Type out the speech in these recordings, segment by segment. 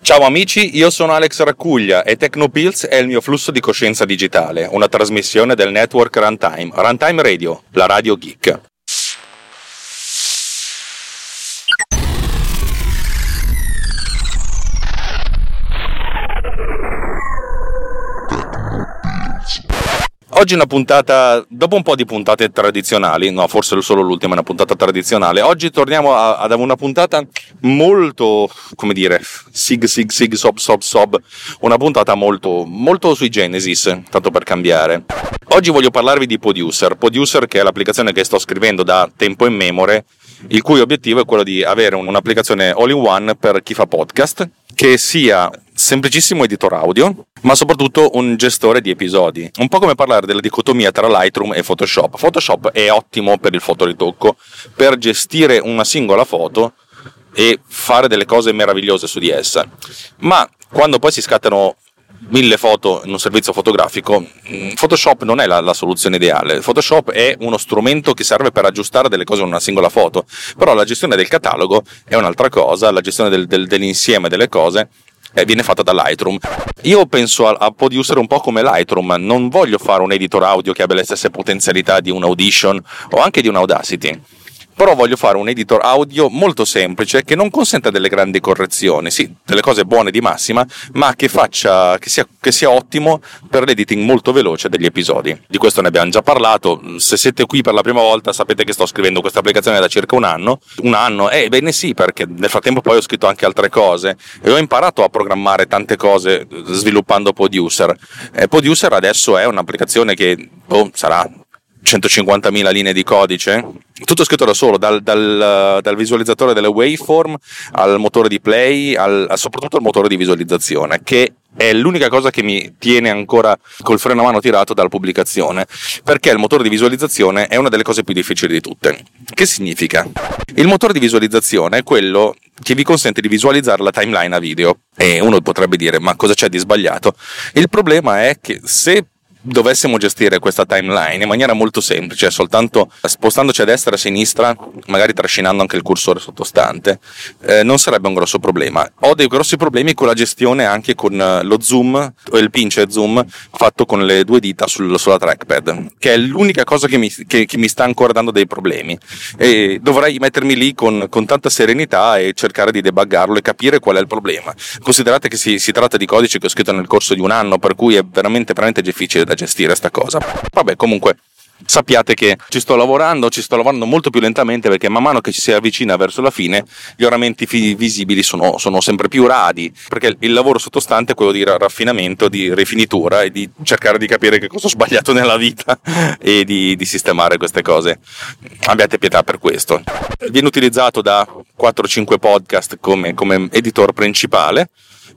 Ciao amici, io sono Alex Raccuglia e Tecnopills è il mio flusso di coscienza digitale, una trasmissione del network Runtime, Runtime Radio, la radio geek. Oggi una puntata, dopo un po' di puntate tradizionali, no, forse solo l'ultima è una puntata tradizionale. Oggi torniamo ad una puntata molto, come dire, sig sig sig sob sob sob, una puntata molto, molto sui Genesis, tanto per cambiare. Oggi voglio parlarvi di Producer, Producer che è l'applicazione che sto scrivendo da tempo in memore, il cui obiettivo è quello di avere un'applicazione all-in-one per chi fa podcast, che sia semplicissimo editor audio, ma soprattutto un gestore di episodi. Un po' come parlare della dicotomia tra Lightroom e Photoshop. Photoshop è ottimo per il fotoritocco, per gestire una singola foto e fare delle cose meravigliose su di essa. Ma quando poi si scattano mille foto in un servizio fotografico, mm, Photoshop non è la, la, soluzione ideale. Photoshop è uno strumento che serve per aggiustare delle cose in una singola foto, però la gestione del catalogo è un'altra cosa, la gestione del, del, dell'insieme delle cose eh, viene fatta da Lightroom. Io penso a, a Producer un po' come Lightroom, non voglio fare un editor audio che abbia le stesse potenzialità di un Audition o anche di un Audacity però voglio fare un editor audio molto semplice che non consenta delle grandi correzioni, sì, delle cose buone di massima, ma che, faccia, che, sia, che sia ottimo per l'editing molto veloce degli episodi. Di questo ne abbiamo già parlato, se siete qui per la prima volta sapete che sto scrivendo questa applicazione da circa un anno, un anno, eh bene sì, perché nel frattempo poi ho scritto anche altre cose e ho imparato a programmare tante cose sviluppando Producer. Eh, Producer adesso è un'applicazione che oh, sarà 150.000 linee di codice, tutto scritto da solo, dal, dal, dal visualizzatore delle waveform al motore di play, al, soprattutto al motore di visualizzazione, che è l'unica cosa che mi tiene ancora col freno a mano tirato dalla pubblicazione, perché il motore di visualizzazione è una delle cose più difficili di tutte. Che significa? Il motore di visualizzazione è quello che vi consente di visualizzare la timeline a video. E uno potrebbe dire, ma cosa c'è di sbagliato? Il problema è che se dovessimo gestire questa timeline in maniera molto semplice, soltanto spostandoci a destra e a sinistra, magari trascinando anche il cursore sottostante, eh, non sarebbe un grosso problema. Ho dei grossi problemi con la gestione anche con eh, lo zoom o il pinch zoom fatto con le due dita sul, sulla trackpad, che è l'unica cosa che mi, che, che mi, sta ancora dando dei problemi. E dovrei mettermi lì con, con, tanta serenità e cercare di debuggarlo e capire qual è il problema. Considerate che si, si tratta di codice che ho scritto nel corso di un anno, per cui è veramente, veramente difficile da gestire sta cosa. Vabbè, comunque sappiate che ci sto lavorando, ci sto lavorando molto più lentamente perché man mano che ci si avvicina verso la fine gli oramenti visibili sono, sono, sempre più radi perché il lavoro sottostante è quello di raffinamento, di rifinitura e di cercare di capire che cosa ho sbagliato nella vita e di, di sistemare queste cose. Abbiate pietà per questo. Viene utilizzato da 4-5 podcast come, come editor principale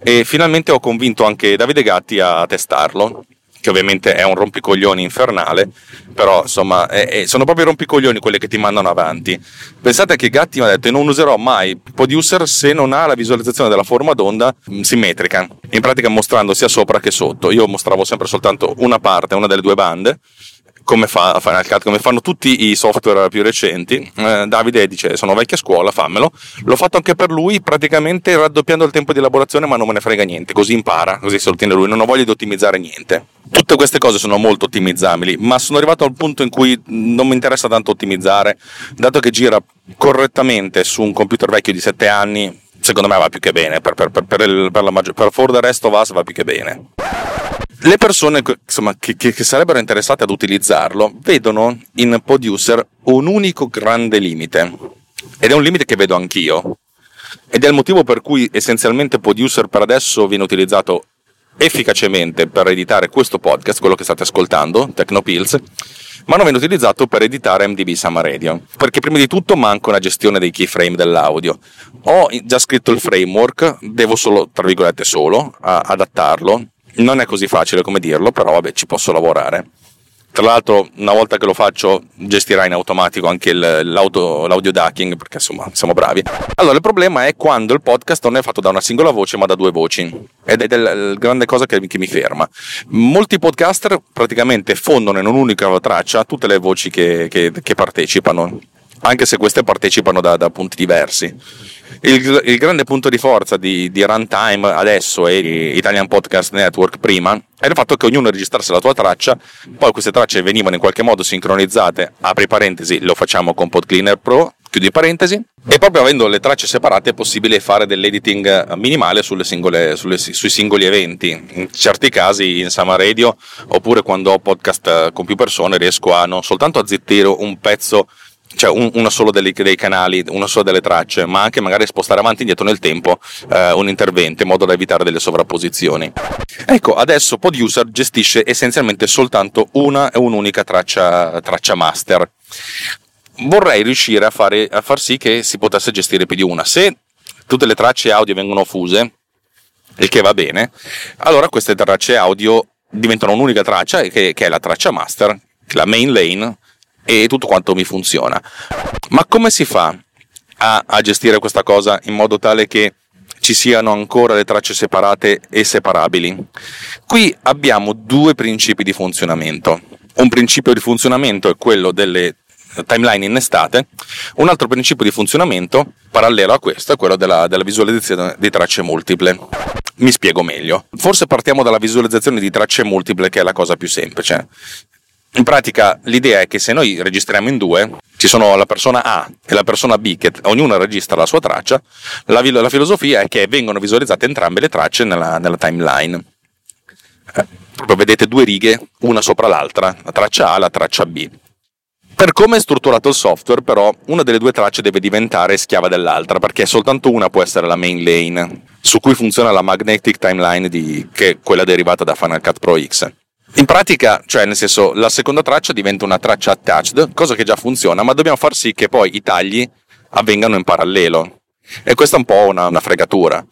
e finalmente ho convinto anche Davide Gatti a testarlo che ovviamente è un rompicoglioni infernale, però insomma è, è, sono proprio i rompicoglioni quelli che ti mandano avanti. Pensate che Gatti mi ha detto non userò mai Producer se non ha la visualizzazione della forma d'onda mm, simmetrica, in pratica mostrando sia sopra che sotto. Io mostravo sempre soltanto una parte, una delle due bande, come fa Final Cut, come fanno tutti i software più recenti. Eh, Davide dice: Sono vecchia scuola, fammelo. L'ho fatto anche per lui, praticamente raddoppiando il tempo di elaborazione, ma non me ne frega niente. Così impara, così se lo tiene lui. Non ho voglia di ottimizzare niente. Tutte queste cose sono molto ottimizzabili, ma sono arrivato al punto in cui non mi interessa tanto ottimizzare, dato che gira correttamente su un computer vecchio di 7 anni. Secondo me va più che bene, per, per, per, per, il, la maggior, per For the Rest of Us va più che bene le persone insomma, che, che, sarebbero interessate ad utilizzarlo vedono in Producer un unico grande limite. Ed è un limite che vedo anch'io. Ed è il motivo per cui essenzialmente Producer per adesso viene utilizzato efficacemente per editare questo podcast, quello che state ascoltando, Tecnopills, ma non viene utilizzato per editare MDB Summer Radio, perché prima di tutto manca una gestione dei keyframe dell'audio. Ho già scritto il framework, devo solo, tra virgolette, solo adattarlo, non è così facile come dirlo, però vabbè, ci posso lavorare. Tra l'altro, una volta che lo faccio, gestirà in automatico anche l'audio ducking, perché insomma siamo bravi. Allora, il problema è quando il podcast non è fatto da una singola voce, ma da due voci. Ed è la grande cosa che, che, mi ferma. Molti podcaster praticamente fondono in un'unica traccia tutte le voci che, che, che partecipano, anche se queste partecipano da, da punti diversi il, il, grande punto di forza di, di, Runtime adesso e Italian Podcast Network prima è il fatto che ognuno registrasse la tua traccia, poi queste tracce venivano in qualche modo sincronizzate, apri parentesi, lo facciamo con PodCleaner Pro, chiudi parentesi, e proprio avendo le tracce separate è possibile fare dell'editing minimale singole, sulle, sui singoli eventi. In certi casi in Sama Radio, oppure quando ho podcast con più persone, riesco a non soltanto a zittire un pezzo cioè un, uno solo dei, dei, canali, una sola delle tracce, ma anche magari spostare avanti e indietro nel tempo eh, un intervento in modo da evitare delle sovrapposizioni. Ecco, adesso Poduser gestisce essenzialmente soltanto una e un'unica traccia, traccia master. Vorrei riuscire a, fare, a far sì che si potesse gestire più di una. Se tutte le tracce audio vengono fuse, il che va bene, allora queste tracce audio diventano un'unica traccia che, che è la traccia master, la main lane e tutto quanto mi funziona. Ma come si fa a, a gestire questa cosa in modo tale che ci siano ancora le tracce separate e separabili? Qui abbiamo due principi di funzionamento. Un principio di funzionamento è quello delle timeline innestate, un altro principio di funzionamento parallelo a questo è quello della, della, visualizzazione di tracce multiple. Mi spiego meglio. Forse partiamo dalla visualizzazione di tracce multiple che è la cosa più semplice. In pratica l'idea è che se noi registriamo in due, ci sono la persona A e la persona B che ognuno registra la sua traccia, la, la filosofia è che vengono visualizzate entrambe le tracce nella, nella timeline. Eh, proprio vedete due righe, una sopra l'altra, la traccia A e la traccia B. Per come è strutturato il software, però, una delle due tracce deve diventare schiava dell'altra, perché soltanto una può essere la main lane, su cui funziona la magnetic timeline di, che è quella derivata da Final Cut Pro X. In pratica, cioè nel senso, la seconda traccia diventa una traccia attached, cosa che già funziona, ma dobbiamo far sì che poi i tagli avvengano in parallelo. E questa è un po' una, una fregatura.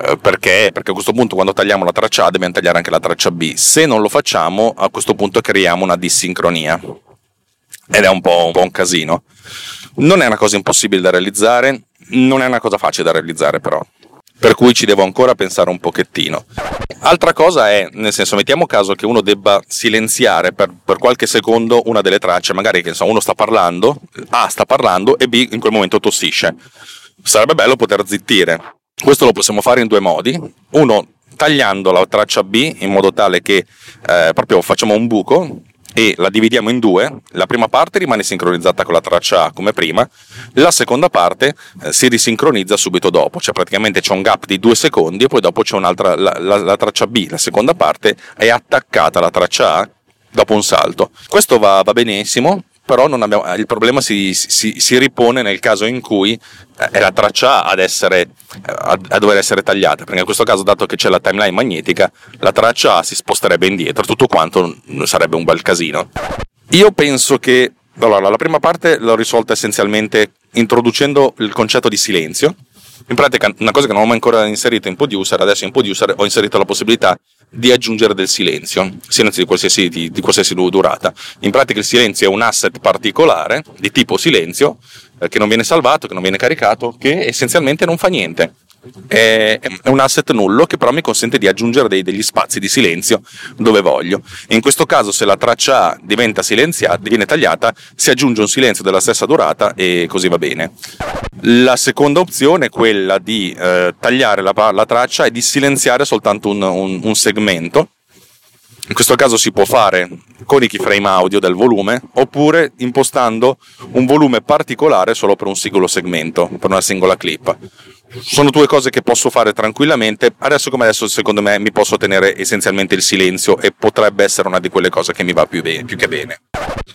Eh, perché? Perché a questo punto, quando tagliamo la traccia A, dobbiamo tagliare anche la traccia B. Se non lo facciamo, a questo punto creiamo una dissincronia. Ed è un po', un po' un casino. Non è una cosa impossibile da realizzare, non è una cosa facile da realizzare, però per cui ci devo ancora pensare un pochettino. Altra cosa è, nel senso, mettiamo caso che uno debba silenziare per, per qualche secondo una delle tracce, magari che so, uno sta parlando, A sta parlando e B in quel momento tossisce. Sarebbe bello poter zittire. Questo lo possiamo fare in due modi. Uno, tagliando la traccia B in modo tale che eh, proprio facciamo un buco e la dividiamo in due, la prima parte rimane sincronizzata con la traccia A come prima, la seconda parte eh, si risincronizza subito dopo, cioè praticamente c'è un gap di due secondi e poi dopo c'è un'altra, la, la, la traccia B, la seconda parte è attaccata alla traccia A dopo un salto. Questo va, va benissimo, però abbiamo, il problema si, si, si, ripone nel caso in cui eh, è la traccia A ad essere, a, a, dover essere tagliata, perché in questo caso, dato che c'è la timeline magnetica, la traccia A si sposterebbe indietro, tutto quanto sarebbe un bel casino. Io penso che allora, la prima parte l'ho risolta essenzialmente introducendo il concetto di silenzio. In pratica, una cosa che non ho mai ancora inserito in Producer, adesso in Producer ho inserito la possibilità di aggiungere del silenzio, silenzio di qualsiasi, di, di qualsiasi durata. In pratica il silenzio è un asset particolare di tipo silenzio eh, che non viene salvato, che non viene caricato, che essenzialmente non fa niente. È, un asset nullo che però mi consente di aggiungere dei, degli spazi di silenzio dove voglio. In questo caso, se la traccia A diventa silenziata, viene tagliata, si aggiunge un silenzio della stessa durata e così va bene. La seconda opzione è quella di eh, tagliare la, la, traccia e di silenziare soltanto un, un, un segmento in questo caso si può fare con i keyframe audio del volume oppure impostando un volume particolare solo per un singolo segmento, per una singola clip. Sono due cose che posso fare tranquillamente. Adesso come adesso, secondo me, mi posso tenere essenzialmente il silenzio e potrebbe essere una di quelle cose che mi va più, bene, più che bene.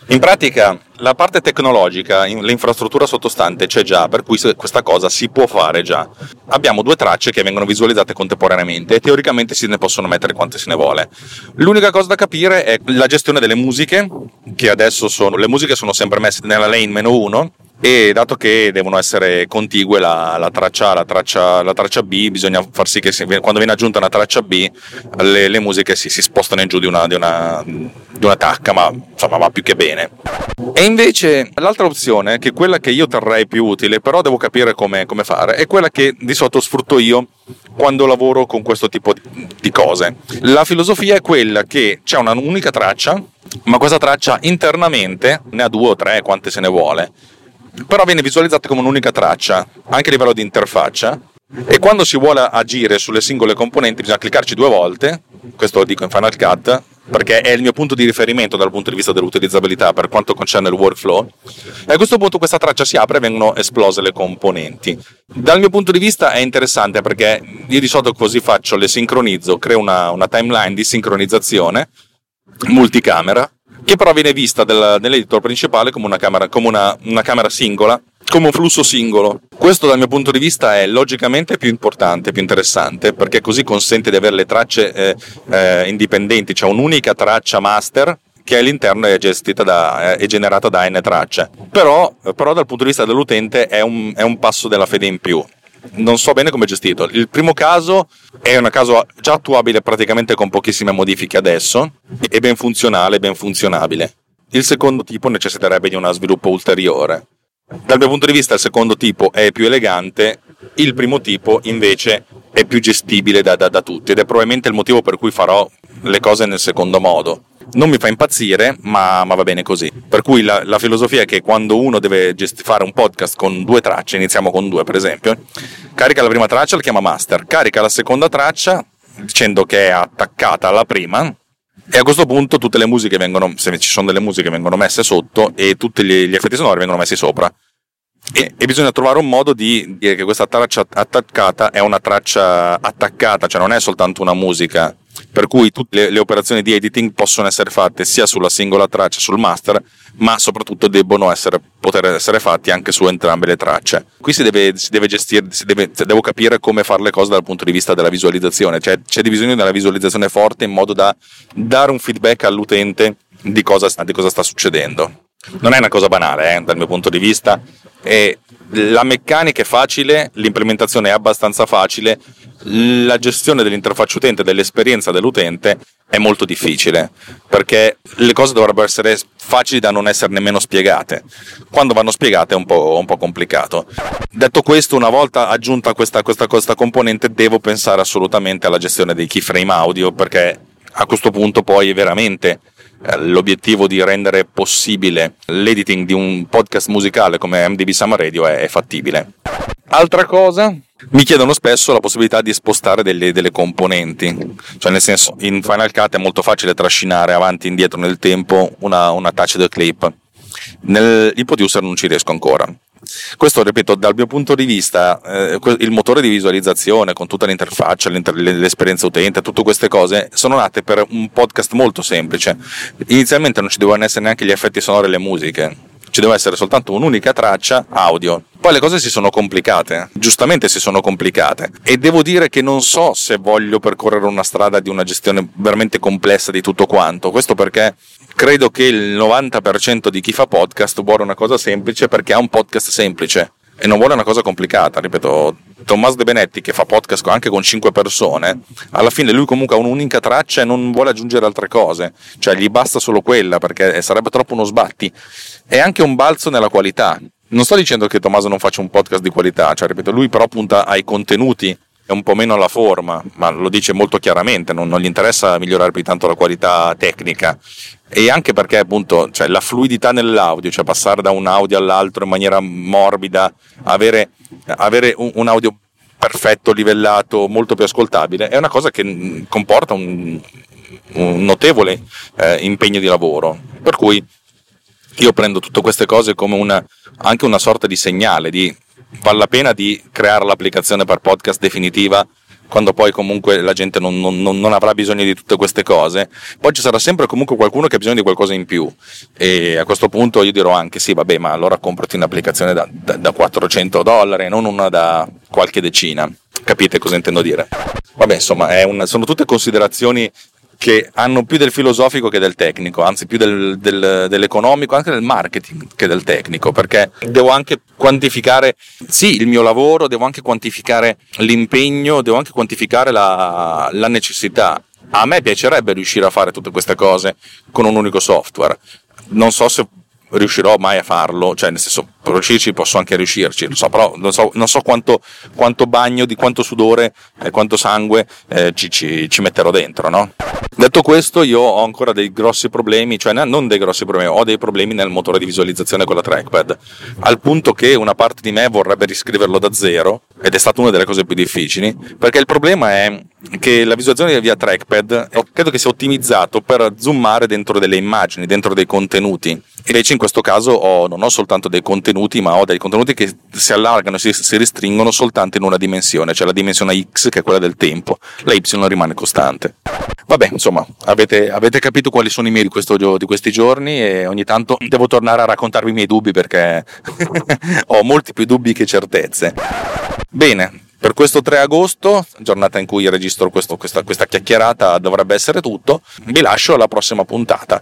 In pratica, la parte tecnologica, l'infrastruttura sottostante c'è già, per cui questa cosa si può fare già. Abbiamo due tracce che vengono visualizzate contemporaneamente e teoricamente se ne possono mettere quante se ne vuole. L'unica cosa da capire è la gestione delle musiche, che adesso sono, le musiche sono sempre messe nella lane meno 1 e dato che devono essere contigue la, la, traccia A, la traccia, la traccia B, bisogna far sì che si, quando viene aggiunta una traccia B le, le musiche si, si, spostano in giù di una, di, una, di una tacca, ma insomma va più che bene. E invece l'altra opzione, che è quella che io terrei più utile, però devo capire come, come fare, è quella che di solito sfrutto io quando lavoro con questo tipo di cose. La filosofia è quella che c'è una unica traccia, ma questa traccia internamente ne ha due o tre, quante se ne vuole però viene visualizzata come un'unica traccia, anche a livello di interfaccia. E quando si vuole agire sulle singole componenti bisogna cliccarci due volte, questo lo dico in Final Cut, perché è il mio punto di riferimento dal punto di vista dell'utilizzabilità per quanto concerne il workflow. E a questo punto questa traccia si apre e vengono esplose le componenti. Dal mio punto di vista è interessante perché io di solito così faccio, le sincronizzo, creo una, una timeline di sincronizzazione multicamera che però viene vista del, nell'editor principale come, una camera, come una, una camera singola, come un flusso singolo. Questo dal mio punto di vista è logicamente più importante, più interessante, perché così consente di avere le tracce eh, eh, indipendenti, cioè un'unica traccia master che all'interno è gestita da, è generata da n tracce. Però, però dal punto di vista dell'utente è un, è un passo della fede in più non so bene come è gestito. Il primo caso è un caso già attuabile praticamente con pochissime modifiche adesso e ben funzionale, ben funzionabile. Il secondo tipo necessiterebbe di uno sviluppo ulteriore. Dal mio punto di vista il secondo tipo è più elegante, il primo tipo invece è più gestibile da, da, da tutti ed è probabilmente il motivo per cui farò le cose nel secondo modo non mi fa impazzire, ma, ma va bene così. Per cui la, la, filosofia è che quando uno deve gest- fare un podcast con due tracce, iniziamo con due per esempio, carica la prima traccia, la chiama master, carica la seconda traccia dicendo che è attaccata alla prima e a questo punto tutte le musiche vengono, se ci sono delle musiche, vengono messe sotto e tutti gli, effetti sonori vengono messi sopra. E, e, bisogna trovare un modo di dire che questa traccia attaccata è una traccia attaccata, cioè non è soltanto una musica per cui tutte le, le, operazioni di editing possono essere fatte sia sulla singola traccia, sul master, ma soprattutto debbono essere, poter essere fatti anche su entrambe le tracce. Qui si deve, si deve gestire, si deve, devo capire come fare le cose dal punto di vista della visualizzazione, cioè c'è bisogno di una visualizzazione forte in modo da dare un feedback all'utente di cosa, di cosa sta succedendo. Non è una cosa banale eh, dal mio punto di vista, e la meccanica è facile, l'implementazione è abbastanza facile, la gestione dell'interfaccia utente, dell'esperienza dell'utente è molto difficile perché le cose dovrebbero essere facili da non essere nemmeno spiegate. Quando vanno spiegate è un po', un po complicato. Detto questo, una volta aggiunta questa, questa, questa componente, devo pensare assolutamente alla gestione dei keyframe audio perché a questo punto poi veramente l'obiettivo di rendere possibile l'editing di un podcast musicale come MDB Summer Radio è, è fattibile. Altra cosa, mi chiedono spesso la possibilità di spostare delle, delle, componenti, cioè nel senso in Final Cut è molto facile trascinare avanti e indietro nel tempo una, una touch the clip, nel, in producer non ci riesco ancora. Questo, ripeto, dal mio punto di vista, eh, il motore di visualizzazione con tutta l'interfaccia, l'esperienza utente, tutte queste cose sono nate per un podcast molto semplice. Inizialmente non ci dovevano essere neanche gli effetti sonori e le musiche, ci deve essere soltanto un'unica traccia audio. Poi le cose si sono complicate, giustamente si sono complicate. E devo dire che non so se voglio percorrere una strada di una gestione veramente complessa di tutto quanto, questo perché credo che il 90% di chi fa podcast vuole una cosa semplice perché ha un podcast semplice. E non vuole una cosa complicata, ripeto, Tommaso De Benetti che fa podcast anche con 5 persone, alla fine lui comunque ha un'unica traccia e non vuole aggiungere altre cose, cioè gli basta solo quella perché sarebbe troppo uno sbatti. È anche un balzo nella qualità, Non sto dicendo che Tommaso non faccia un podcast di qualità, cioè ripeto, lui però punta ai contenuti e un po' meno alla forma, ma lo dice molto chiaramente, non, non gli interessa migliorare più tanto la qualità tecnica e anche perché appunto cioè, la fluidità nell'audio, cioè passare da un audio all'altro in maniera morbida, avere, avere un, un, audio perfetto, livellato, molto più ascoltabile, è una cosa che comporta un, un notevole eh, impegno di lavoro. Per cui io prendo tutte queste cose come una, anche una sorta di segnale di vale la pena di creare l'applicazione per podcast definitiva quando poi comunque la gente non, non, non, avrà bisogno di tutte queste cose, poi ci sarà sempre comunque qualcuno che ha bisogno di qualcosa in più. E a questo punto io dirò anche sì vabbè ma allora comprati un'applicazione da, da, da 400 dollari e non una da qualche decina, capite cosa intendo dire? Vabbè insomma una, sono tutte considerazioni che hanno più del filosofico che del tecnico, anzi più del, del, dell'economico, anche del marketing che del tecnico, perché devo anche quantificare, sì, il mio lavoro, devo anche quantificare l'impegno, devo anche quantificare la, la necessità. A me piacerebbe riuscire a fare tutte queste cose con un unico software. Non so se riuscirò mai a farlo, cioè nel senso per riuscirci posso anche riuscirci, so, però non so, non so quanto, quanto, bagno, di quanto sudore, eh, quanto sangue eh, ci, ci, ci, metterò dentro, no? Detto questo io ho ancora dei grossi problemi, cioè non dei grossi problemi, ho dei problemi nel motore di visualizzazione con la trackpad, al punto che una parte di me vorrebbe riscriverlo da zero ed è stata una delle cose più difficili, perché il problema è che la visualizzazione via trackpad credo che sia ottimizzato per zoomare dentro delle immagini, dentro dei contenuti. Invece in questo caso ho, non ho soltanto dei contenuti, ma ho dei contenuti che si allargano si, si restringono soltanto in una dimensione, cioè la dimensione X che è quella del tempo, la Y rimane costante. Vabbè, insomma, avete, avete capito quali sono i miei di, questo, di questi giorni e ogni tanto devo tornare a raccontarvi i miei dubbi perché ho molti più dubbi che certezze. Bene, per questo 3 agosto, giornata in cui registro questo, questa, questa, chiacchierata, dovrebbe essere tutto. Vi lascio alla prossima puntata.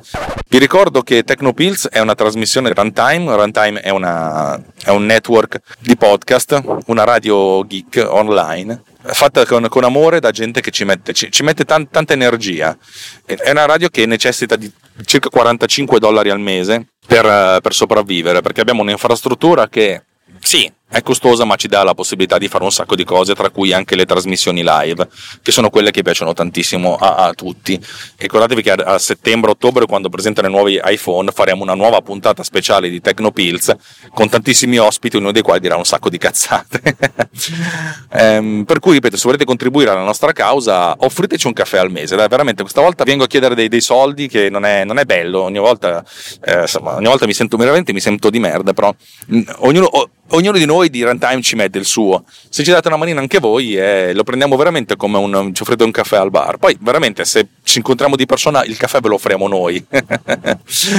Vi ricordo che Tecnopills è una trasmissione runtime. Runtime è, una, è un network di podcast, una radio geek online fatta con, con, amore da gente che ci mette, ci, ci mette tan, tanta energia. È una radio che necessita di circa 45 dollari al mese per, per sopravvivere perché abbiamo un'infrastruttura che sì, è costosa ma ci dà la possibilità di fare un sacco di cose, tra cui anche le trasmissioni live, che sono quelle che piacciono tantissimo a, a tutti. Ricordatevi che a, a settembre-ottobre, quando presentano i nuovi iPhone, faremo una nuova puntata speciale di Tecnopills con tantissimi ospiti, uno dei quali dirà un sacco di cazzate. ehm, per cui, ripeto, se volete contribuire alla nostra causa, offriteci un caffè al mese. Dai, veramente, questa volta vengo a chiedere dei, dei soldi che non è, non è bello. Ogni volta, eh, insomma, ogni volta mi sento veramente mi sento di merda, però mh, ognuno ognuno di noi di Runtime ci mette il suo. Se ci date una manina anche voi, eh, lo prendiamo veramente come un, ci offrite un caffè al bar. Poi, veramente, se ci incontriamo di persona, il caffè ve lo offriamo noi.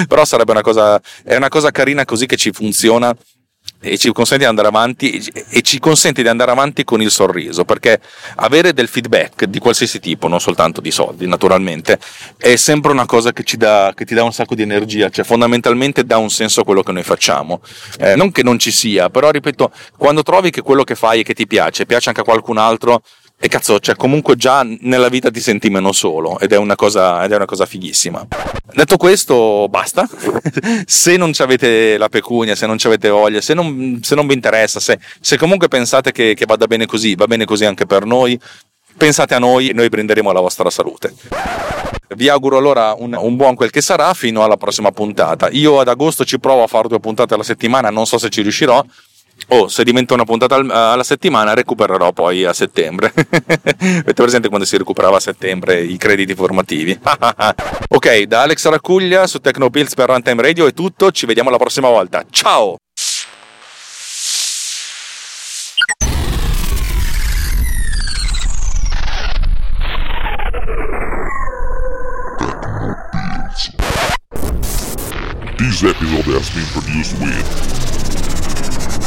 Però sarebbe una cosa, è una cosa carina così che ci funziona e ci consente di andare avanti e ci consente di andare avanti con il sorriso perché avere del feedback di qualsiasi tipo non soltanto di soldi naturalmente è sempre una cosa che, ci dà, che ti dà un sacco di energia cioè fondamentalmente dà un senso a quello che noi facciamo. Eh, non che non ci sia però ripeto quando trovi che quello che fai e che ti piace piace anche a qualcun altro e cazzo, cioè comunque già nella vita ti senti meno solo ed è una cosa, ed è una cosa fighissima. Detto questo, basta. se non avete la pecunia, se non avete voglia, se non, se non vi interessa, se, se comunque pensate che, che vada bene così, va bene così anche per noi, pensate a noi e noi prenderemo la vostra salute. Vi auguro allora un, un, buon quel che sarà fino alla prossima puntata. Io ad agosto ci provo a fare due puntate alla settimana, non so se ci riuscirò, Oh, se diventa una puntata alla settimana, recupererò poi a settembre. Avete presente quando si recuperava a settembre i crediti formativi? ok, da Alex Raccuglia su Tecnopills per Runtime Radio è tutto. Ci vediamo la prossima volta. Ciao! This episode has been produced with